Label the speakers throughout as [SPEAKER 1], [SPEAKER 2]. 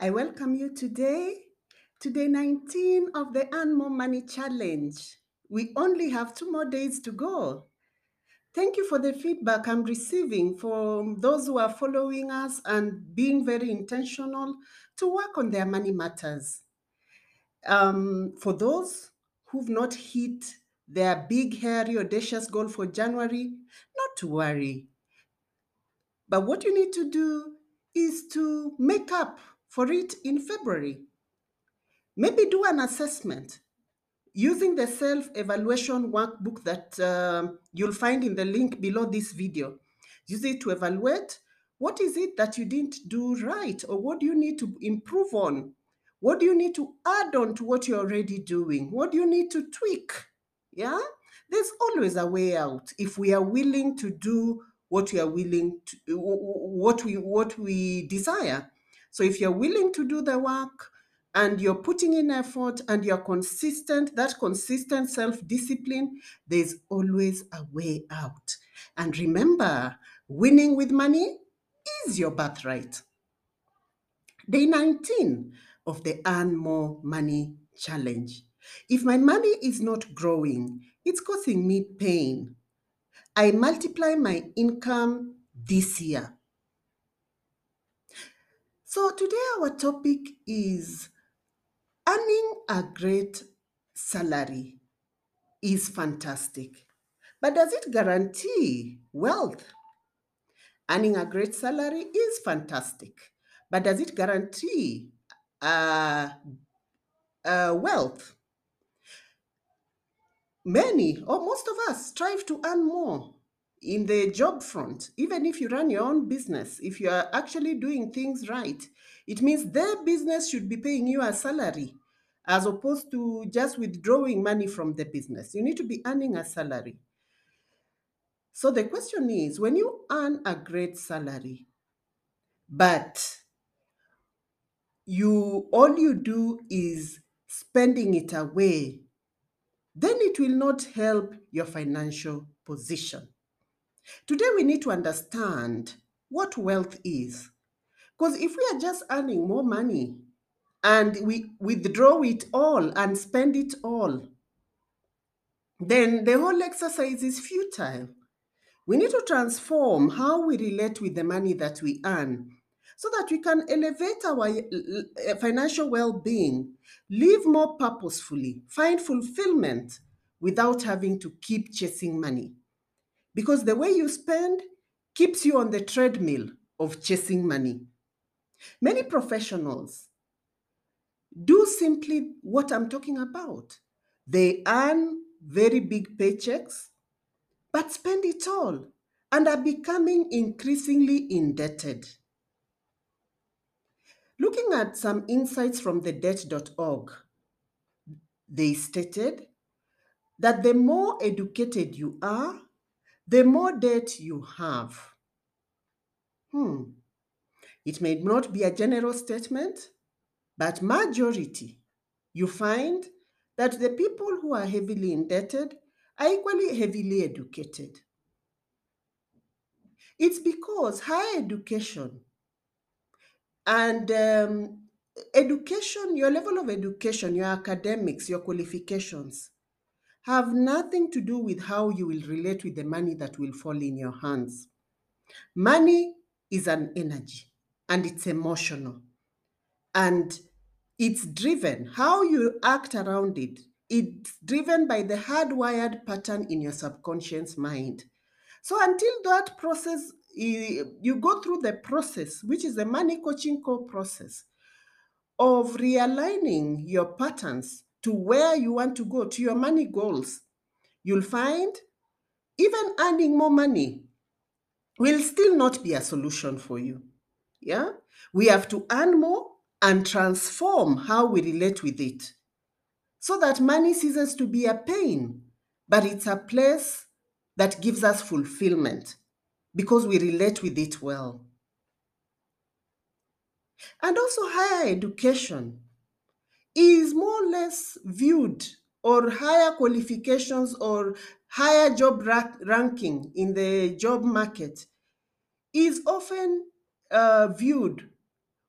[SPEAKER 1] I welcome you today to day 19 of the Earn More Money Challenge. We only have two more days to go. Thank you for the feedback I'm receiving from those who are following us and being very intentional to work on their money matters. Um, for those who've not hit their big, hairy, audacious goal for January, not to worry. But what you need to do is to make up for it in February. Maybe do an assessment using the self evaluation workbook that um, you'll find in the link below this video. Use it to evaluate what is it that you didn't do right or what do you need to improve on? What do you need to add on to what you're already doing? What do you need to tweak? Yeah? There's always a way out if we are willing to do what we are willing to what we what we desire. So if you're willing to do the work and you're putting in effort and you're consistent, that consistent self discipline, there's always a way out. And remember, winning with money is your birthright. Day 19 of the Earn More Money Challenge. If my money is not growing, it's causing me pain. I multiply my income this year. So today our topic is earning a great salary is fantastic. But does it guarantee wealth? Earning a great salary is fantastic. But does it guarantee uh, uh, wealth? Many or most of us strive to earn more in the job front, even if you run your own business, if you are actually doing things right, it means their business should be paying you a salary as opposed to just withdrawing money from the business. You need to be earning a salary. So the question is when you earn a great salary, but you all you do is spending it away, then it will not help your financial position. Today, we need to understand what wealth is. Because if we are just earning more money and we withdraw it all and spend it all, then the whole exercise is futile. We need to transform how we relate with the money that we earn so that we can elevate our uh, financial well being, live more purposefully, find fulfillment without having to keep chasing money because the way you spend keeps you on the treadmill of chasing money. Many professionals do simply what I'm talking about. They earn very big paychecks, but spend it all and are becoming increasingly indebted. Looking at some insights from the debt.org, they stated that the more educated you are, the more debt you have. Hmm. It may not be a general statement, but majority, you find that the people who are heavily indebted are equally heavily educated. It's because higher education and um, education, your level of education, your academics, your qualifications, have nothing to do with how you will relate with the money that will fall in your hands. Money is an energy and it's emotional and it's driven. How you act around it, it's driven by the hardwired pattern in your subconscious mind. So until that process, you go through the process, which is the money coaching core process of realigning your patterns to where you want to go, to your money goals, you'll find even earning more money will still not be a solution for you. Yeah? We have to earn more and transform how we relate with it so that money ceases to be a pain, but it's a place that gives us fulfillment because we relate with it well. And also, higher education is more or less viewed or higher qualifications or higher job ra- ranking in the job market is often uh, viewed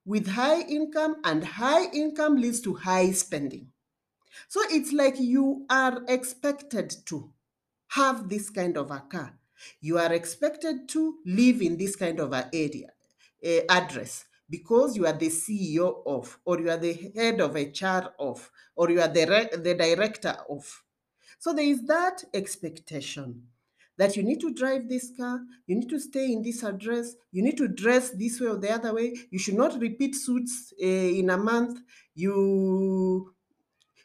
[SPEAKER 1] with high income, and high income leads to high spending. So it's like you are expected to have this kind of a car. You are expected to live in this kind of a area, uh, address, because you are the CEO of, or you are the head of HR of, or you are the, the director of. So there is that expectation that you need to drive this car, you need to stay in this address, you need to dress this way or the other way. You should not repeat suits uh, in a month. You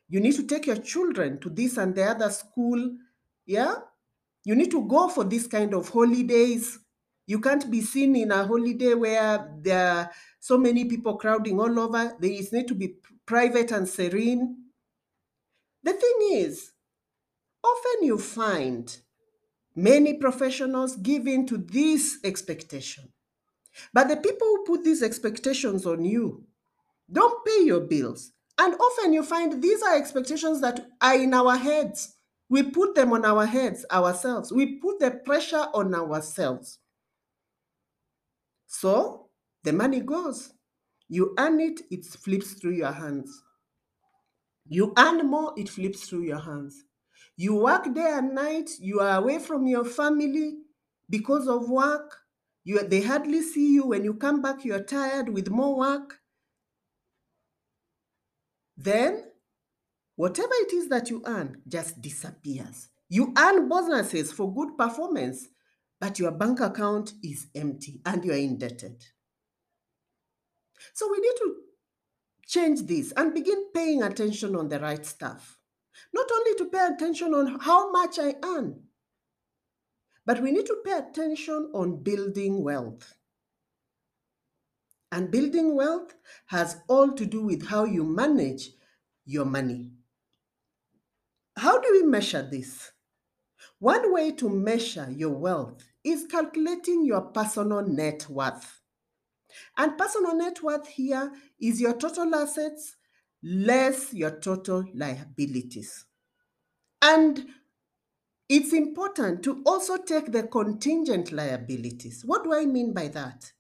[SPEAKER 1] you need to take your children to this and the other school. Yeah, you need to go for this kind of holidays. You can't be seen in a holiday where there are so many people crowding all over. There is need to be private and serene. The thing is, often you find many professionals give in to this expectation. But the people who put these expectations on you don't pay your bills. And often you find these are expectations that are in our heads. We put them on our heads ourselves. We put the pressure on ourselves. So the money goes. You earn it, it flips through your hands. You earn more, it flips through your hands. You work day and night, you are away from your family because of work. You, they hardly see you. When you come back, you are tired with more work. Then, whatever it is that you earn just disappears. You earn bonuses for good performance, but your bank account is empty and you are indebted. So, we need to change this and begin paying attention on the right stuff. Not only to pay attention on how much I earn, but we need to pay attention on building wealth. And building wealth has all to do with how you manage your money. How do we measure this? One way to measure your wealth is calculating your personal net worth. And personal net worth here is your total assets less your total liabilities. And it's important to also take the contingent liabilities. What do I mean by that?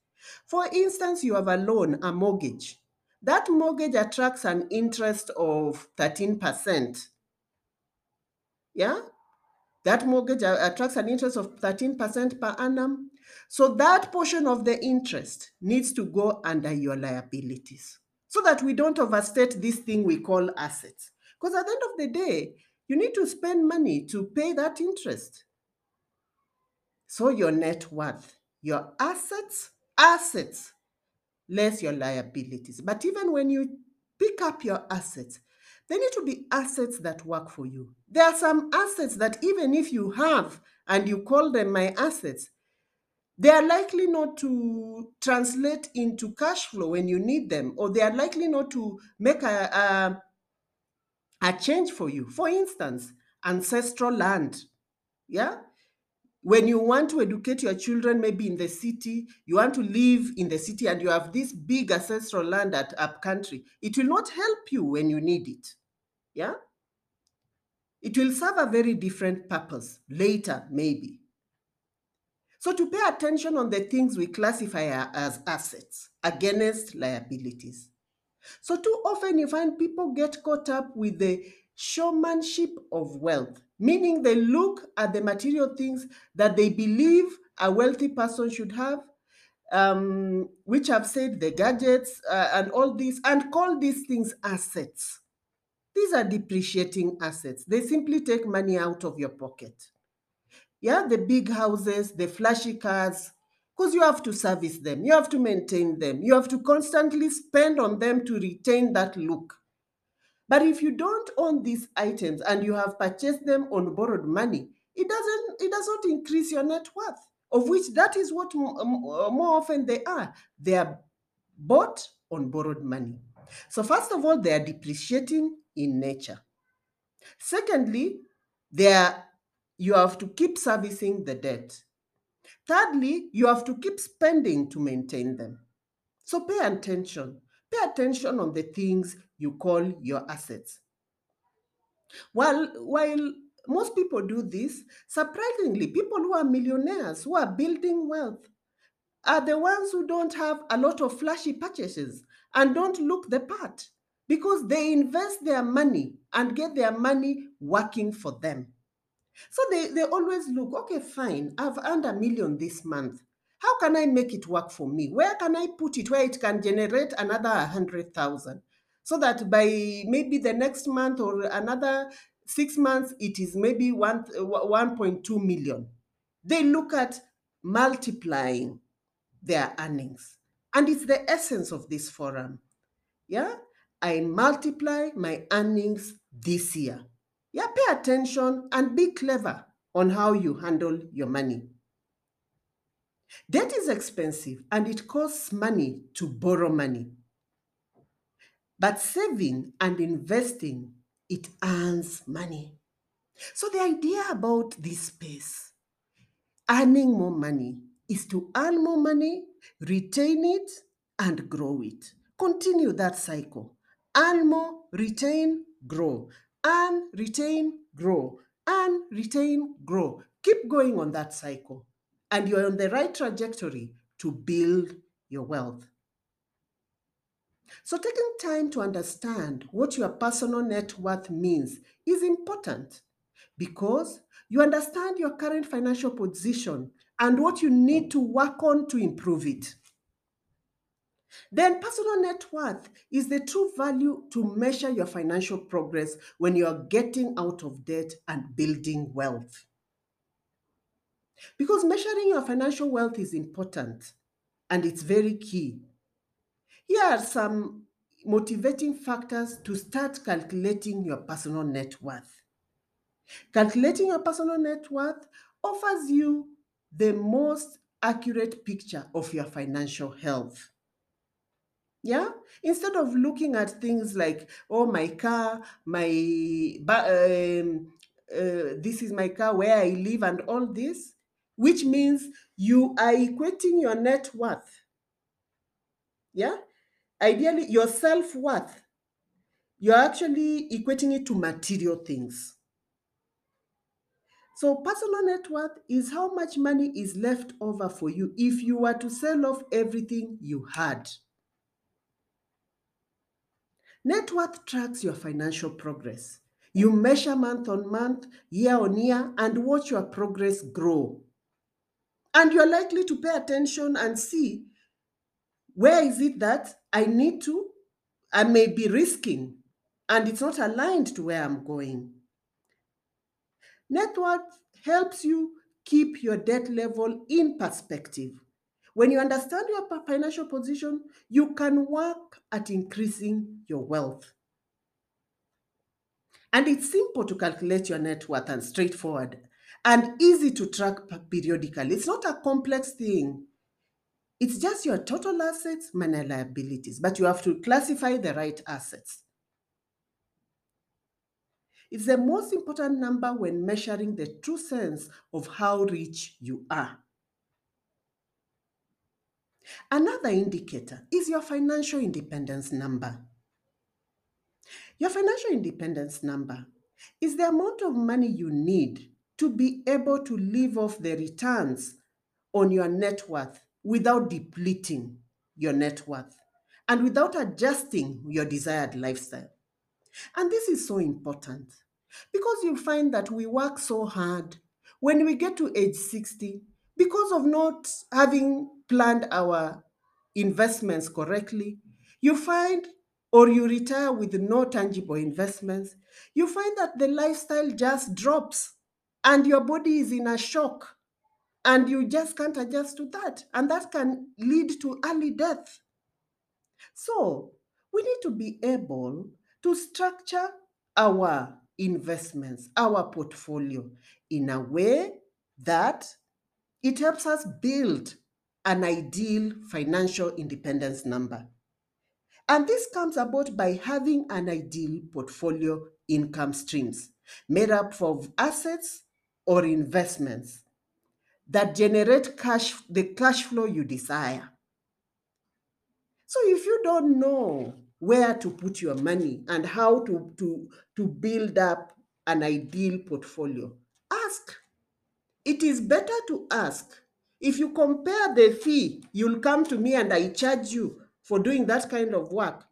[SPEAKER 1] For instance, you have a loan, a mortgage. That mortgage attracts an interest of 13%. Yeah? That mortgage uh, uh, attracts an interest of 13% per annum. So that portion of the interest needs to go under your liabilities so that we don't overstate this thing we call assets. Because at the end of the day, you need to spend money to pay that interest. So your net worth, your assets, assets, less your liabilities. But even when you pick up your assets, they need to be assets that work for you. There are some assets that even if you have and you call them my assets, they are likely not to translate into cash flow when you need them, or they are likely not to make a, a, a change for you. For instance, ancestral land. Yeah? When you want to educate your children, maybe in the city, you want to live in the city and you have this big ancestral land at up country, it will not help you when you need it. Yeah? It will serve a very different purpose later, maybe. So to pay attention on the things we classify as assets against liabilities. So too often you find people get caught up with the showmanship of wealth, meaning they look at the material things that they believe a wealthy person should have, um, which I've said the gadgets uh, and all these, and call these things assets. These are depreciating assets. They simply take money out of your pocket yeah, the big houses, the flashy cars, because you have to service them, you have to maintain them, you have to constantly spend on them to retain that look. But if you don't own these items and you have purchased them on borrowed money, it doesn't it does not increase your net worth, of which that is what more often they are. They are bought on borrowed money. So first of all, they are depreciating in nature. Secondly, they are you have to keep servicing the debt. Thirdly, you have to keep spending to maintain them. So pay attention. Pay attention on the things you call your assets. While, while most people do this, surprisingly, people who are millionaires, who are building wealth, are the ones who don't have a lot of flashy purchases and don't look the part because they invest their money and get their money working for them. So they, they always look, okay, fine, I've earned a million this month. How can I make it work for me? Where can I put it where it can generate another 100,000? So that by maybe the next month or another six months, it is maybe one, 1.2 million. They look at multiplying their earnings. And it's the essence of this forum. Yeah, I multiply my earnings this year. Yeah, pay attention and be clever on how you handle your money. Debt is expensive and it costs money to borrow money. But saving and investing, it earns money. So the idea about this space, earning more money, is to earn more money, retain it, and grow it. Continue that cycle. Earn more, retain, grow. Earn, retain, grow. Earn, retain, grow. Keep going on that cycle. And you're on the right trajectory to build your wealth. So, taking time to understand what your personal net worth means is important because you understand your current financial position and what you need to work on to improve it. Then, personal net worth is the true value to measure your financial progress when you are getting out of debt and building wealth. Because measuring your financial wealth is important and it's very key. Here are some motivating factors to start calculating your personal net worth. Calculating your personal net worth offers you the most accurate picture of your financial health. Yeah? Instead of looking at things like, oh, my car, my, um, uh, this is my car, where I live, and all this, which means you are equating your net worth. Yeah? Ideally, your self worth, you're actually equating it to material things. So, personal net worth is how much money is left over for you if you were to sell off everything you had. Net worth tracks your financial progress. You measure month on month, year on year, and watch your progress grow. And you're likely to pay attention and see where is it that I need to, I may be risking, and it's not aligned to where I'm going. Net worth helps you keep your debt level in perspective. When you understand your financial position, you can work at increasing your wealth. And it's simple to calculate your net worth and straightforward and easy to track periodically. It's not a complex thing. It's just your total assets minus liabilities, but you have to classify the right assets. It's the most important number when measuring the true sense of how rich you are. Another indicator is your financial independence number. Your financial independence number is the amount of money you need to be able to live off the returns on your net worth without depleting your net worth and without adjusting your desired lifestyle. And this is so important because you find that we work so hard when we get to age 60 because of not having planned our investments correctly. You find or you retire with no tangible investments, you find that the lifestyle just drops and your body is in a shock and you just can't adjust to that. And that can lead to early death. So, we need to be able to structure our investments, our portfolio in a way that it helps us build an ideal financial independence number. And this comes about by having an ideal portfolio income streams made up of assets or investments that generate cash the cash flow you desire. So if you don't know where to put your money and how to, to, to build up an ideal portfolio, ask. It is better to ask If you compare the fee, you'll come to me and I charge you for doing that kind of work.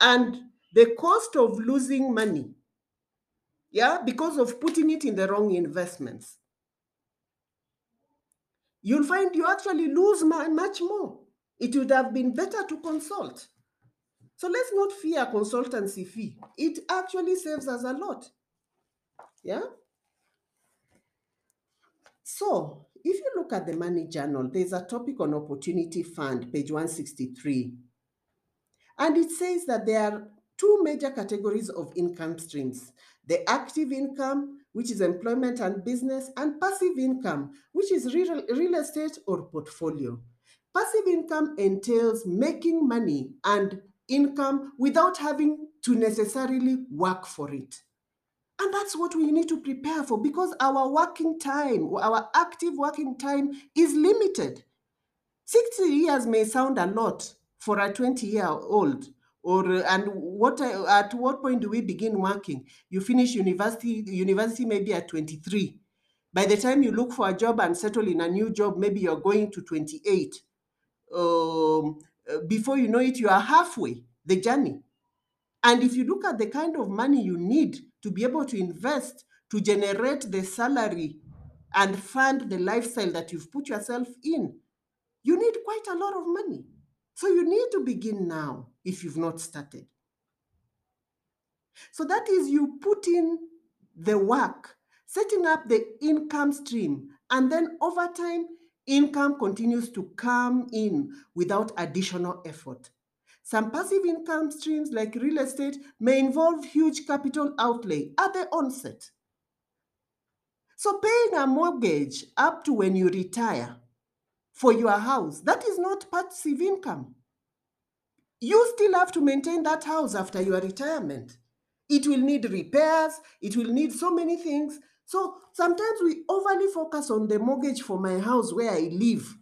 [SPEAKER 1] And the cost of losing money, yeah, because of putting it in the wrong investments, you'll find you actually lose much more. It would have been better to consult. So let's not fear consultancy fee. It actually saves us a lot. Yeah. So if you look at the money journal, there's a topic on opportunity fund, page 163. And it says that there are two major categories of income streams. The active income, which is employment and business, and passive income, which is real, real estate or portfolio. Passive income entails making money and income without having to necessarily work for it. And that's what we need to prepare for because our working time, our active working time is limited. 60 years may sound a lot for a 20 year old or and what at what point do we begin working? You finish university university maybe at 23 by the time you look for a job and settle in a new job maybe you're going to 28 um, before you know it you are halfway the journey. And if you look at the kind of money you need to be able to invest to generate the salary and fund the lifestyle that you've put yourself in, you need quite a lot of money. So you need to begin now if you've not started. So that is you put in the work, setting up the income stream, and then over time, income continues to come in without additional effort. Some passive income streams like real estate may involve huge capital outlay at the onset. So paying a mortgage up to when you retire for your house, that is not passive income. You still have to maintain that house after your retirement. It will need repairs, it will need so many things. So sometimes we overly focus on the mortgage for my house where I live,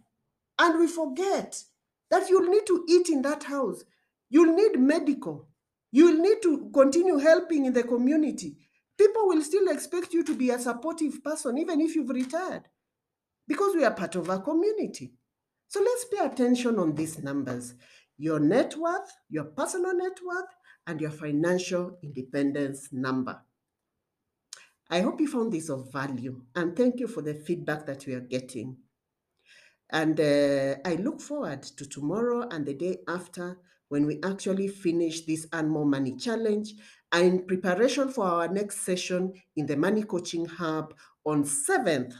[SPEAKER 1] and we forget that you'll need to eat in that house. You'll need medical. You'll need to continue helping in the community. People will still expect you to be a supportive person, even if you've retired, because we are part of our community. So let's pay attention on these numbers your net worth, your personal net worth, and your financial independence number. I hope you found this of value and thank you for the feedback that we are getting. And uh, I look forward to tomorrow and the day after when we actually finish this Earn More Money Challenge and in preparation for our next session in the Money Coaching Hub on 7th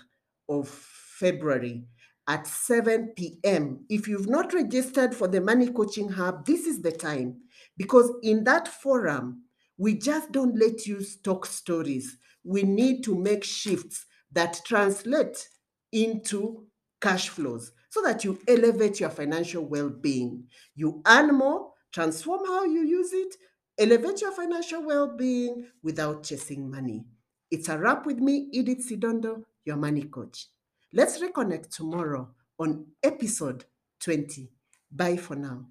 [SPEAKER 1] of February at 7 p.m. If you've not registered for the Money Coaching Hub, this is the time because in that forum, we just don't let you talk stories. We need to make shifts that translate into cash flows so that you elevate your financial well being. You earn more, transform how you use it, elevate your financial well being without chasing money. It's a wrap with me, Edith Sidondo, your money coach. Let's reconnect tomorrow on episode 20. Bye for now.